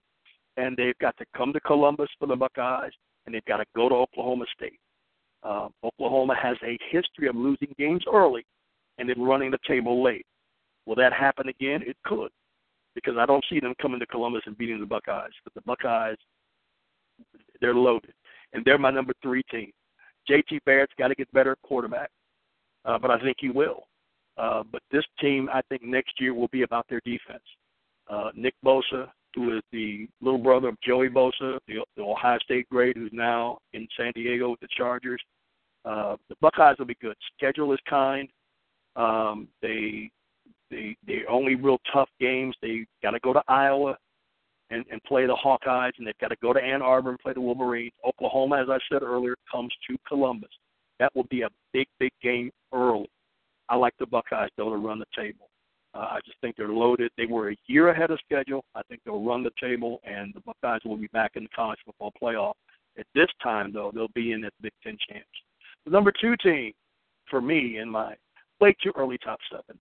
and they've got to come to Columbus for the Buckeyes, and they've got to go to Oklahoma State. Uh, Oklahoma has a history of losing games early and then running the table late. Will that happen again? It could, because I don't see them coming to Columbus and beating the Buckeyes. But the Buckeyes, they're loaded, and they're my number three team. JT Barrett's got to get better at quarterback, uh, but I think he will. Uh, but this team, I think next year will be about their defense. Uh, Nick Bosa, who is the little brother of Joey Bosa, the, the Ohio State great, who's now in San Diego with the Chargers. Uh, the Buckeyes will be good. Schedule is kind. Um, they they they only real tough games. They got to go to Iowa and and play the Hawkeyes, and they've got to go to Ann Arbor and play the Wolverines. Oklahoma, as I said earlier, comes to Columbus. That will be a big big game early. I like the Buckeyes though to run the table. Uh, I just think they're loaded. They were a year ahead of schedule. I think they'll run the table, and the Buckeyes will be back in the college football playoff. At this time, though, they'll be in that Big Ten champs. The number two team for me in my way too early top seven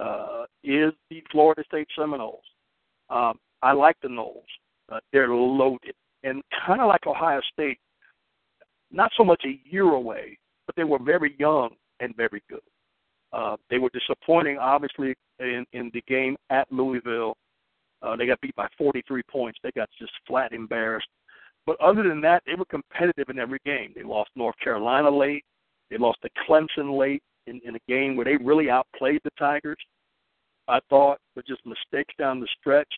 uh, is the Florida State Seminoles. Um, I like the Noles. Uh, they're loaded and kind of like Ohio State, not so much a year away, but they were very young and very good. Uh, they were disappointing, obviously, in, in the game at Louisville. Uh, they got beat by 43 points. They got just flat embarrassed. But other than that, they were competitive in every game. They lost North Carolina late. They lost to Clemson late in, in a game where they really outplayed the Tigers. I thought, but just mistakes down the stretch.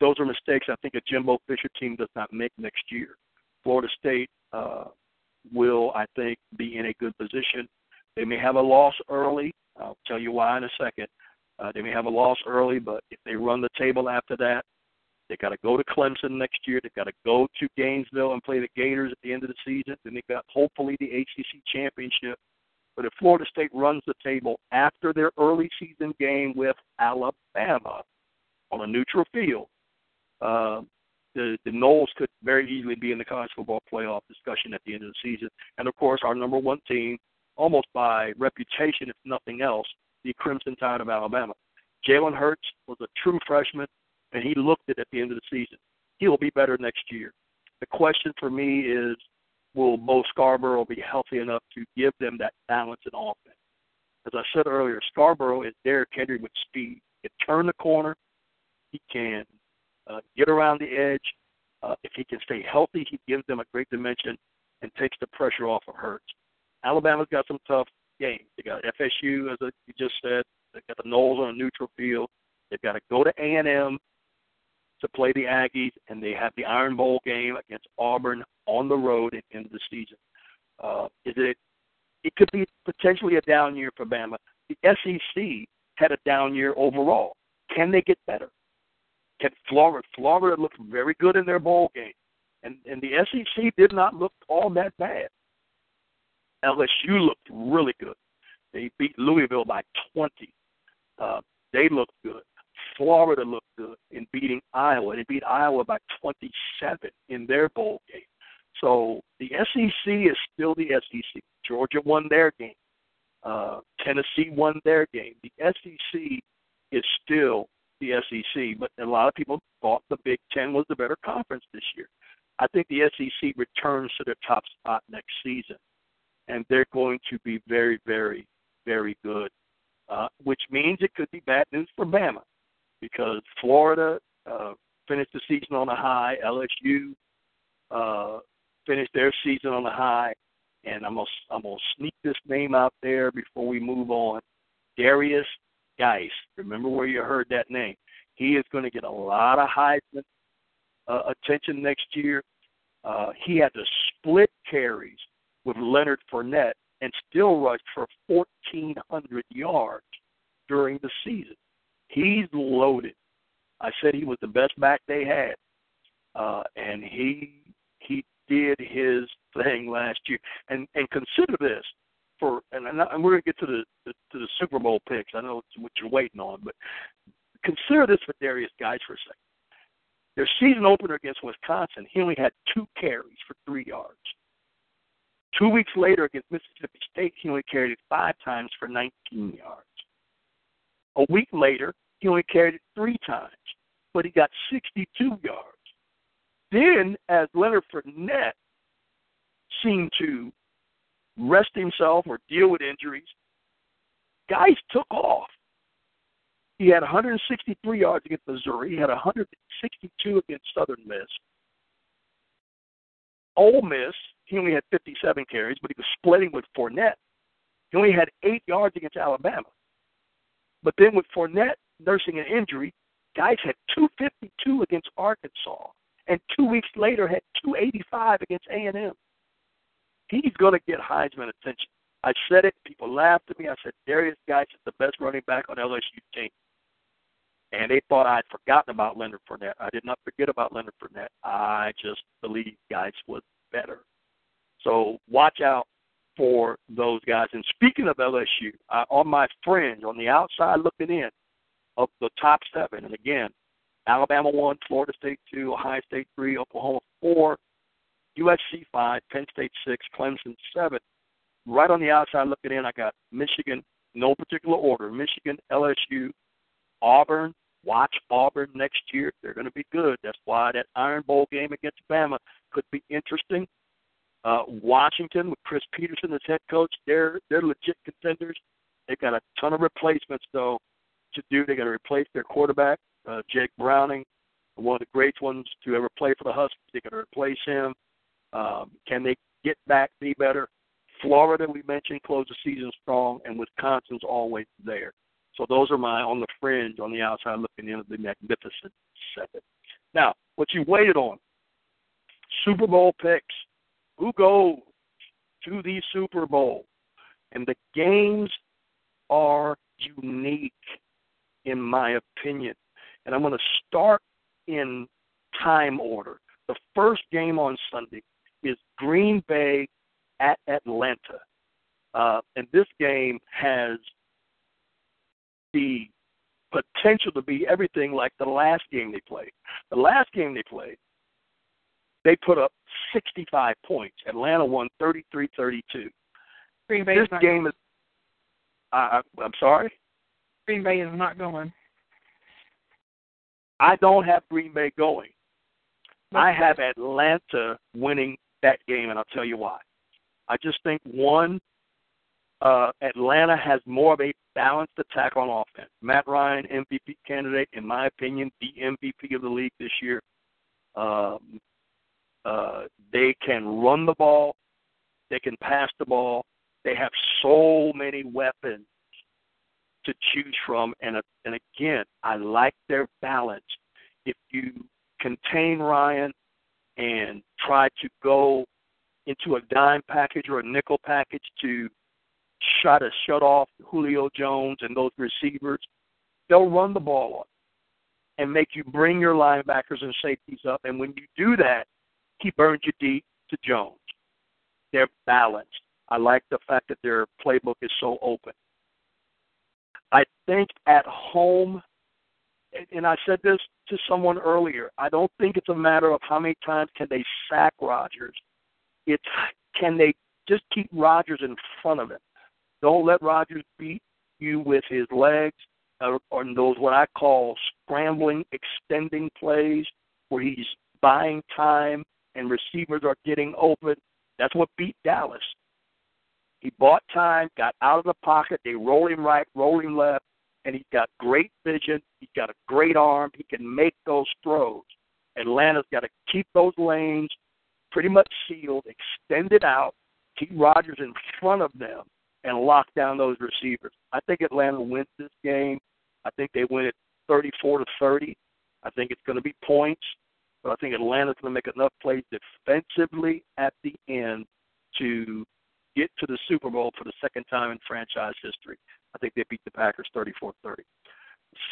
Those are mistakes I think a Jimbo Fisher team does not make next year. Florida State uh, will, I think, be in a good position. They may have a loss early. I'll tell you why in a second. Uh, they may have a loss early, but if they run the table after that, they got to go to Clemson next year. They've got to go to Gainesville and play the Gators at the end of the season. Then they've got hopefully the ACC championship. But if Florida State runs the table after their early season game with Alabama on a neutral field, uh, the the Noles could very easily be in the college football playoff discussion at the end of the season. And of course, our number one team, almost by reputation, if nothing else, the Crimson Tide of Alabama. Jalen Hurts was a true freshman, and he looked it at the end of the season. He will be better next year. The question for me is, will Bo Scarborough be healthy enough to give them that balance in offense? As I said earlier, Scarborough is Derrick Henry with speed. He can turn the corner. He can uh, get around the edge. Uh, if he can stay healthy, he gives them a great dimension and takes the pressure off of Hurts. Alabama's got some tough games. They got FSU, as you just said. They got the Noles on a neutral field. They've got to go to A&M to play the Aggies, and they have the Iron Bowl game against Auburn on the road at the end of the season. Uh, is it? It could be potentially a down year for Bama. The SEC had a down year overall. Can they get better? Can Florida? Florida looked very good in their bowl game, and and the SEC did not look all that bad. LSU looked really good. They beat Louisville by 20. Uh, they looked good. Florida looked good in beating Iowa. They beat Iowa by 27 in their bowl game. So the SEC is still the SEC. Georgia won their game. Uh, Tennessee won their game. The SEC is still the SEC, but a lot of people thought the Big Ten was the better conference this year. I think the SEC returns to their top spot next season, and they're going to be very, very, very good, uh, which means it could be bad news for Bama because Florida uh, finished the season on a high, LSU uh, finished their season on a high, and I'm gonna I'm gonna sneak this name out there before we move on. Derrius Guice. Remember where you heard that name. He is going to get a lot of Heisman uh, attention next year. Uh, he had to split carries with Leonard Fournette and still rushed for 1,400 yards during the season. He's loaded. I said he was the best back they had, uh, and he he did his thing last year. And and consider this for and, and we're gonna get to the, the to the Super Bowl picks. I know it's what you're waiting on, but consider this for Derrius Guice for a second. Their season opener against Wisconsin, he only had two carries for three yards. Two weeks later against Mississippi State, he only carried it five times for 19 yards. A week later, he only carried it three times, but he got 62 yards. Then, as Leonard Fournette seemed to rest himself or deal with injuries. Guice took off. He had 163 yards against Missouri. He had 162 against Southern Miss. Ole Miss, he only had 57 carries, but he was splitting with Fournette. He only had eight yards against Alabama. But then with Fournette nursing an injury, Guice had 252 against Arkansas, and two weeks later had 285 against A&M. He's going to get Heisman attention. I said it. People laughed at me. I said Derrius Guice is the best running back on LSU team. And they thought I'd forgotten about Leonard Fournette. I did not forget about Leonard Fournette. I just believe Guice was better. So watch out for those guys. And speaking of LSU, uh, on my fringe, on the outside looking in of the top seven, and again, Alabama one, Florida State two, Ohio State three, Oklahoma four, USC five, Penn State six, Clemson seven. Right on the outside looking in, I got Michigan, no particular order. Michigan, LSU, Auburn. Watch Auburn next year. They're going to be good. That's why that Iron Bowl game against Bama could be interesting. Uh, Washington with Chris Petersen as head coach, they're they're legit contenders. They've got a ton of replacements though to do. They got to replace their quarterback, uh, Jake Browning, one of the great ones to ever play for the Huskies. They got to replace him. Um, can they get back, be better? Florida, we mentioned, closed the season strong, and Wisconsin's always there. So those are my on the fringe, on the outside looking in of the magnificent seven. Now, what you waited on, Super Bowl picks. Who goes to the Super Bowl? And the games are unique, in my opinion. And I'm going to start in time order. The first game on Sunday is Green Bay at Atlanta. Uh, and this game has the potential to be everything like the last game they played. The last game they played, they put up 65 points. Atlanta won 33-32. Green Bay This is not game is. I, I- I'm sorry. Green Bay is not going. I don't have Green Bay going. I have Atlanta winning that game, and I'll tell you why. I just think one, uh, Atlanta has more of a balanced attack on offense. Matt Ryan, MVP candidate, in my opinion, the MVP of the league this year. Um, uh, they can run the ball, they can pass the ball. They have so many weapons to choose from, and uh, and again, I like their balance. If you contain Ryan and try to go into a dime package or a nickel package to try to shut off Julio Jones and those receivers, they'll run the ball on and make you bring your linebackers and safeties up. And when you do that, he burns you deep to Jones. They're balanced. I like the fact that their playbook is so open. I think at home, and I said this to someone earlier, I don't think it's a matter of how many times can they sack Rodgers. It's can they just keep Rodgers in front of him. Don't let Rodgers beat you with his legs or, or those what I call scrambling, extending plays where he's buying time and receivers are getting open. That's what beat Dallas. He bought time, got out of the pocket. They roll him right, roll him left, and he's got great vision. He's got a great arm. He can make those throws. Atlanta's got to keep those lanes pretty much sealed, extended out, keep Rodgers in front of them, and lock down those receivers. I think Atlanta wins this game. I think they win it 34 to 30. I think it's going to be points, but I think Atlanta's going to make enough plays defensively at the end to get to the Super Bowl for the second time in franchise history. I think they beat the Packers 34 30.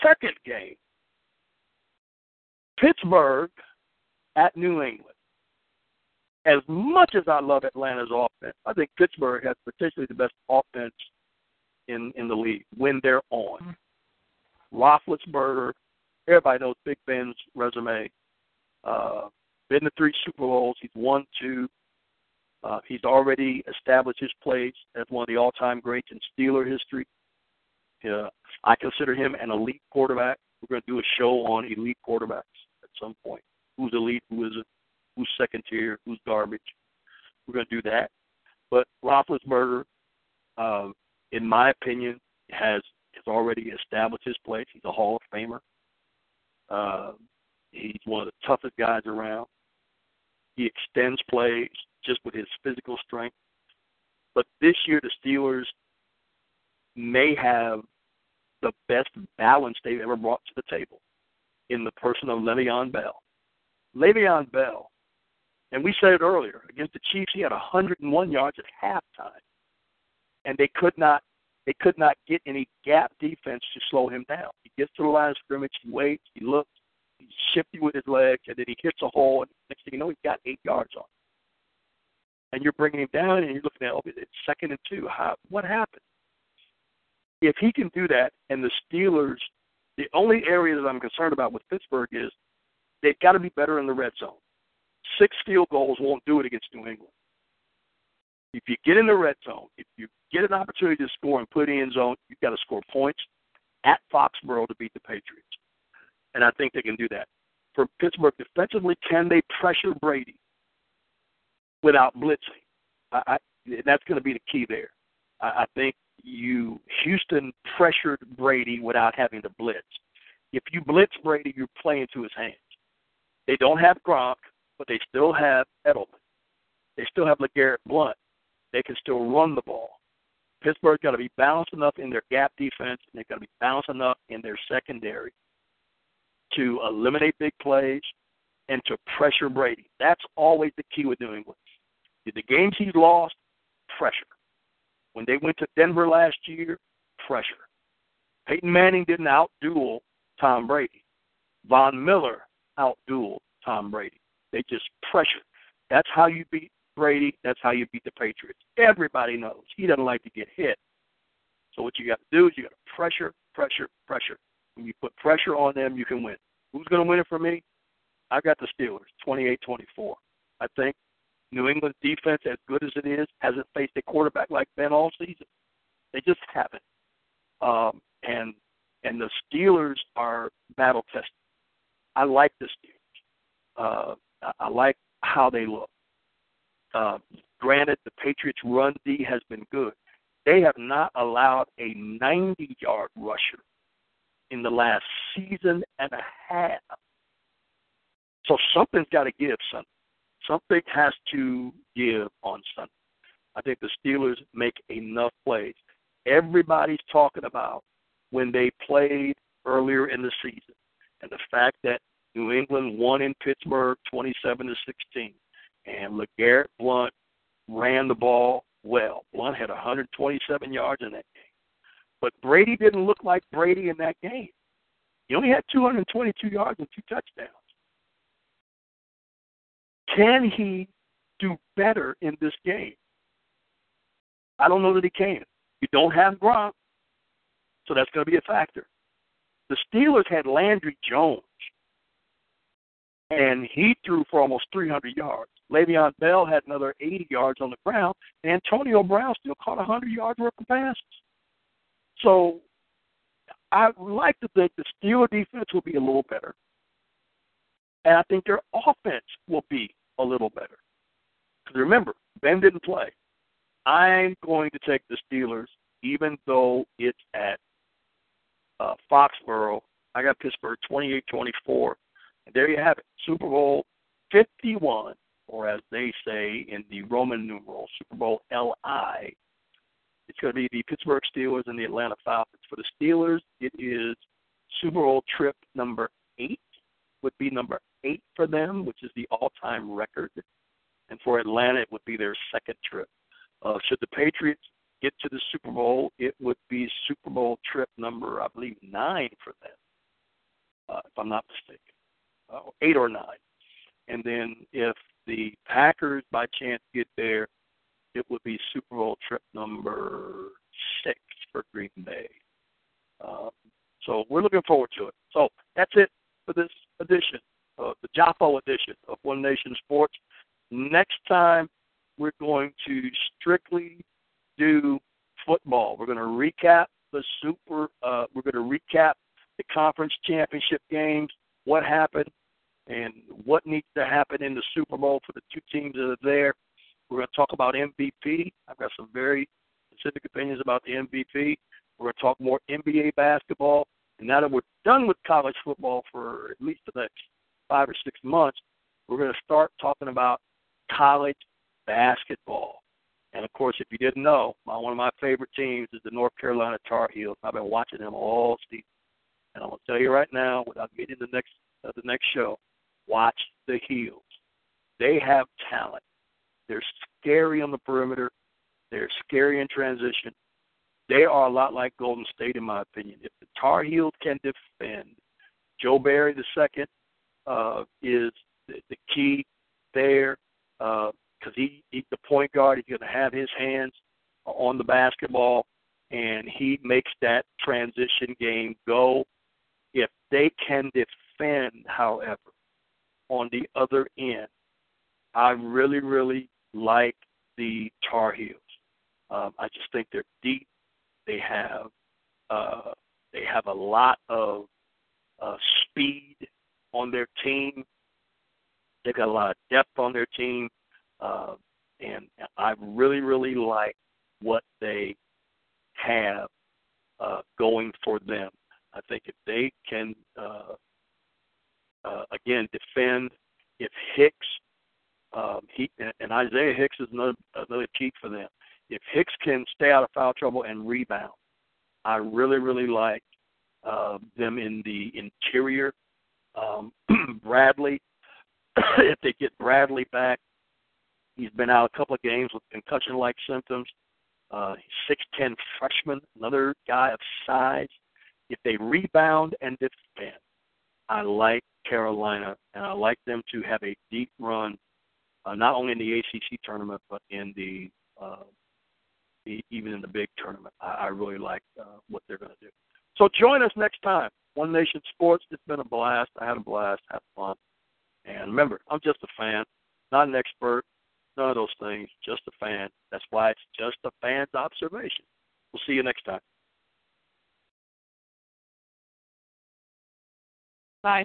Second game, Pittsburgh at New England. As much as I love Atlanta's offense, I think Pittsburgh has potentially the best offense in in the league when they're on. Mm-hmm. Roethlisberger, everybody knows Big Ben's resume. Uh, been to three Super Bowls. He's won two. Uh, he's already established his place as one of the all-time greats in Steeler history. Uh, I consider him an elite quarterback. We're going to do a show on elite quarterbacks at some point. Who's elite? Who isn't? Who's second tier? Who's garbage? We're going to do that. But Roethlisberger, um, in my opinion, has has already established his place. He's a Hall of Famer. Uh, he's one of the toughest guys around. He extends plays just with his physical strength. But this year, the Steelers may have the best balance they've ever brought to the table in the person of Le'Veon Bell. Le'Veon Bell, and we said it earlier, against the Chiefs, he had 101 yards at halftime, and they could not they could not get any gap defense to slow him down. He gets to the line of scrimmage, he waits, he looks, he's shifty with his legs, and then he hits a hole, and next thing you know, he's got eight yards on. And you're bringing him down, and you're looking at, oh, it's second and two. How, what happened? If he can do that, and the Steelers, the only area that I'm concerned about with Pittsburgh is they've got to be better in the red zone. Six field goals won't do it against New England. If you get in the red zone, if you get an opportunity to score and put in zone, you've got to score points at Foxborough to beat the Patriots. And I think they can do that. For Pittsburgh defensively, can they pressure Brady without blitzing? I, I, that's going to be the key there. I, I think you Houston pressured Brady without having to blitz. If you blitz Brady, you're playing to his hands. They don't have Gronk, but they still have Edelman. They still have LeGarrette Blunt. They can still run the ball. Pittsburgh's got to be balanced enough in their gap defense, and they've got to be balanced enough in their secondary to eliminate big plays and to pressure Brady. That's always the key with New England. The games he's lost, pressure. When they went to Denver last year, pressure. Peyton Manning didn't outduel Tom Brady. Von Miller outdueled Tom Brady. They just pressured. That's how you beat Brady. That's how you beat the Patriots. Everybody knows he doesn't like to get hit. So what you got to do is you got to pressure, pressure, pressure. When you put pressure on them, you can win. Who's going to win it for me? I got the Steelers, 28-24. I think New England's defense, as good as it is, hasn't faced a quarterback like Ben all season. They just haven't. Um, and and the Steelers are battle tested. I like the Steelers. Uh, I like how they look. Uh, granted, the Patriots' run D has been good. They have not allowed a 90 yard rusher in the last season and a half. So something's got to give, son. Something has to give on Sunday. I think the Steelers make enough plays. Everybody's talking about when they played earlier in the season and the fact that New England won in Pittsburgh 27 to 16 and LeGarrette Blunt ran the ball well. Blunt had 127 yards in that. But Brady didn't look like Brady in that game. He only had 222 yards and two touchdowns. Can he do better in this game? I don't know that he can. You don't have Gronk, so that's going to be a factor. The Steelers had Landry Jones, and he threw for almost 300 yards. Le'Veon Bell had another 80 yards on the ground, and Antonio Brown still caught 100 yards worth of passes. So I would like to think the Steeler defense will be a little better, and I think their offense will be a little better. Because remember, Ben didn't play. I'm going to take the Steelers, even though it's at uh, Foxborough. I got Pittsburgh 28-24, and there you have it, Super Bowl 51 or as they say in the Roman numeral, Super Bowl LI. It's going to be the Pittsburgh Steelers and the Atlanta Falcons. For the Steelers, it is Super Bowl trip number eight, would be number eight for them, which is the all-time record. And for Atlanta, it would be their second trip. Uh, should the Patriots get to the Super Bowl, it would be Super Bowl trip number, I believe, nine for them, uh, if I'm not mistaken, uh, eight or nine. And then if the Packers by chance get there, it would be Super Bowl trip number six for Green Bay. Um, so we're looking forward to it. So that's it for this edition, uh, the Jaffa edition of One Nation Sports. Next time, we're going to strictly do football. We're going to recap the super. Uh, we're going to recap the conference championship games. What happened? and what needs to happen in the Super Bowl for the two teams that are there. We're going to talk about MVP. I've got some very specific opinions about the MVP. We're going to talk more NBA basketball. And now that we're done with college football for at least the next five or six months, we're going to start talking about college basketball. And of course, if you didn't know, my, one of my favorite teams is the North Carolina Tar Heels. I've been watching them all season, and I'm gonna tell you right now, without getting the next uh, the next show, watch the Heels. They have talent. They're scary on the perimeter. They're scary in transition. They are a lot like Golden State, in my opinion. If the Tar Heels can defend, Joel Berry the second uh, is the, the key there. Uh, because he, he's the point guard. He's going to have his hands on the basketball, and he makes that transition game go. If they can defend, however, on the other end, I really, really like the Tar Heels. Um, I just think they're deep. They have uh, they have a lot of uh, speed on their team. They've got a lot of depth on their team. Uh, and I really, really like what they have uh, going for them. I think if they can, uh, uh, again, defend, if Hicks, um, he and Isaiah Hicks is another another key for them. If Hicks can stay out of foul trouble and rebound, I really, really like uh, them in the interior. Um, Bradley, if they get Bradley back, He's been out a couple of games with concussion-like symptoms. Uh, he's 6'10 freshman, another guy of size. If they rebound and defend, I like Carolina, and I like them to have a deep run, uh, not only in the ACC tournament, but in the, uh, the even in the big tournament. I, I really like uh, what they're going to do. So join us next time. One Nation Sports. It's been a blast. I had a blast. Had fun. And remember, I'm just a fan, not an expert. None of those things. Just a fan. That's why it's just a fan's observation. We'll see you next time. Bye.